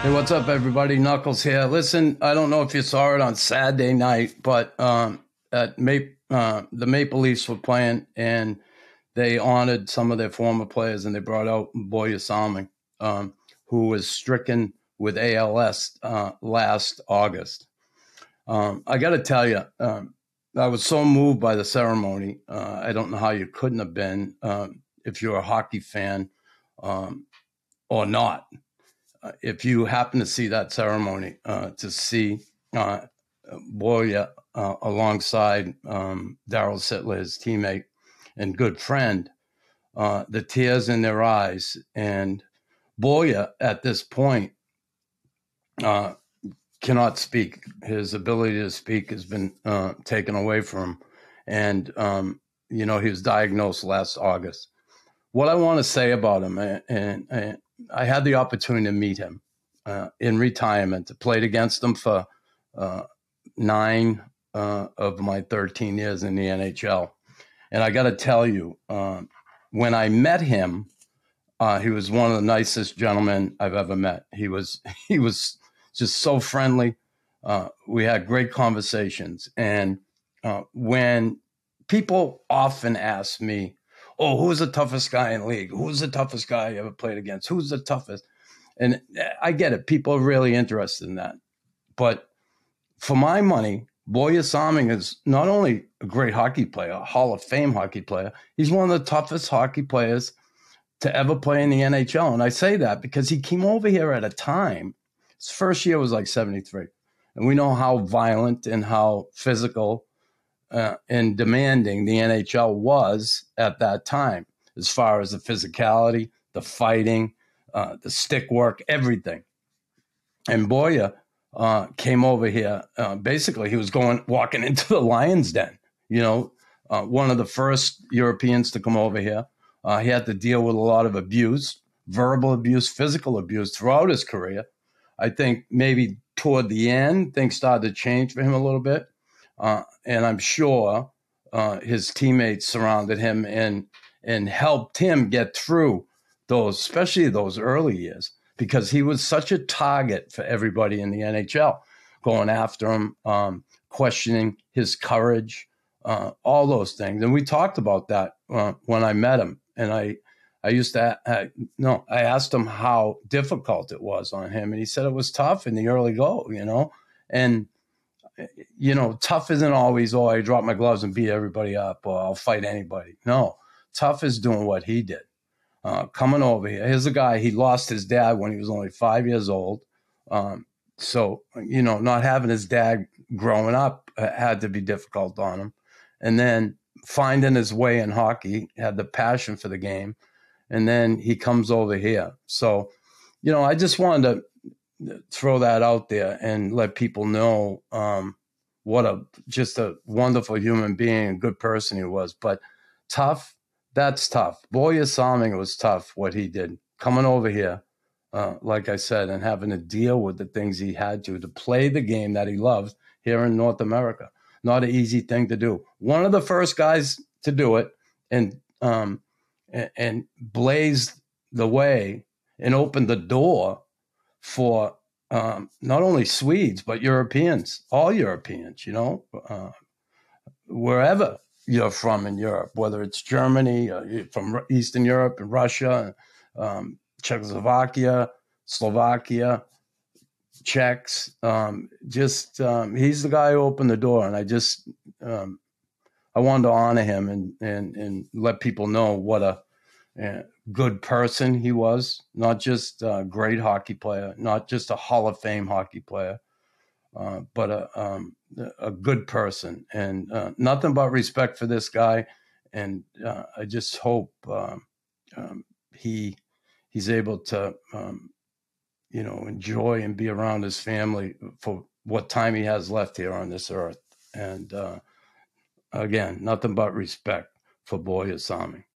Hey, what's up, everybody? Knuckles here. Listen, I don't know if you saw it on Saturday night, but um, at Maple, uh, the Maple Leafs were playing, and they honored some of their former players, and they brought out Börje Salming, um, who was stricken with ALS uh, last August. Um, I got to tell you, um, I was so moved by the ceremony. Uh, I don't know how you couldn't have been um, if you're a hockey fan um, or not uh, if you happen to see that ceremony, uh, to see uh, Börje uh, alongside um, Darryl Sittler, his teammate and good friend, uh, the tears in their eyes. And Börje, at this point, cannot speak. His ability to speak has been taken away from him. And, um, you know, he was diagnosed last August. What I want to say about him, and, and, and I had the opportunity to meet him uh, in retirement. I played against him for uh, nine uh, of my 13 years in the NHL. And I got to tell you, um, when I met him, uh, he was one of the nicest gentlemen I've ever met. He was he was just so friendly. Uh, we had great conversations, and when people often ask me, oh, who's the toughest guy in the league? Who's the toughest guy you ever played against? Who's the toughest? And eh, I get it. People are really interested in that. But for my money, Salming is not only a great hockey player, a Hall of Fame hockey player, he's one of the toughest hockey players to ever play in the NHL. And I say that because he came over here at a time, his first year was like 73. And we know how violent and how physical uh, and demanding the NHL was at that time, as far as the physicality, the fighting, uh, the stick work, everything. And Börje uh, came over here. Uh, basically, he was going walking into the lion's den. You know, uh, one of the first Europeans to come over here. Uh, he had to deal with a lot of abuse, verbal abuse, physical abuse throughout his career. I think maybe toward the end, things started to change for him a little bit. Uh, and I'm sure uh, his teammates surrounded him and and helped him get through those, especially those early years, because he was such a target for everybody in the NHL, going after him, um, questioning his courage, uh, all those things. And we talked about that uh, when I met him, and I. I used to I, no. I asked him how difficult it was on him, and he said it was tough in the early go, you know. And you know, tough isn't always, oh, I drop my gloves and beat everybody up or I'll fight anybody. No, tough is doing what he did. Uh, coming over here. Here's a guy, he lost his dad when he was only five years old. Um, so, you know, not having his dad growing up had to be difficult on him. And then finding his way in hockey, had the passion for the game. And then he comes over here. So, you know, I just wanted to throw that out there and let people know um, what a just a wonderful human being, a good person he was. But tough, that's tough. Börje Salming was tough what he did coming over here, uh, like I said, and having to deal with the things he had to to play the game that he loved here in North America. Not an easy thing to do. One of the first guys to do it, and um, and, and blazed the way and opened the door for um, not only Swedes but Europeans, all Europeans. You know, uh, wherever you're from in Europe, whether it's Germany, uh, from Eastern Europe and Russia, um, Czechoslovakia, Slovakia, Czechs. Um, just um, he's the guy who opened the door, and I just um, I wanted to honor him and and and let people know what a good person he was, not just a great hockey player, not just a Hall of Fame hockey player, uh, but a, um, a good person. And uh, nothing but respect for this guy. And uh, I just hope um, um, he he's able to, um, you know, enjoy and be around his family for what time he has left here on this earth. And uh, again, nothing but respect for Börje Salming.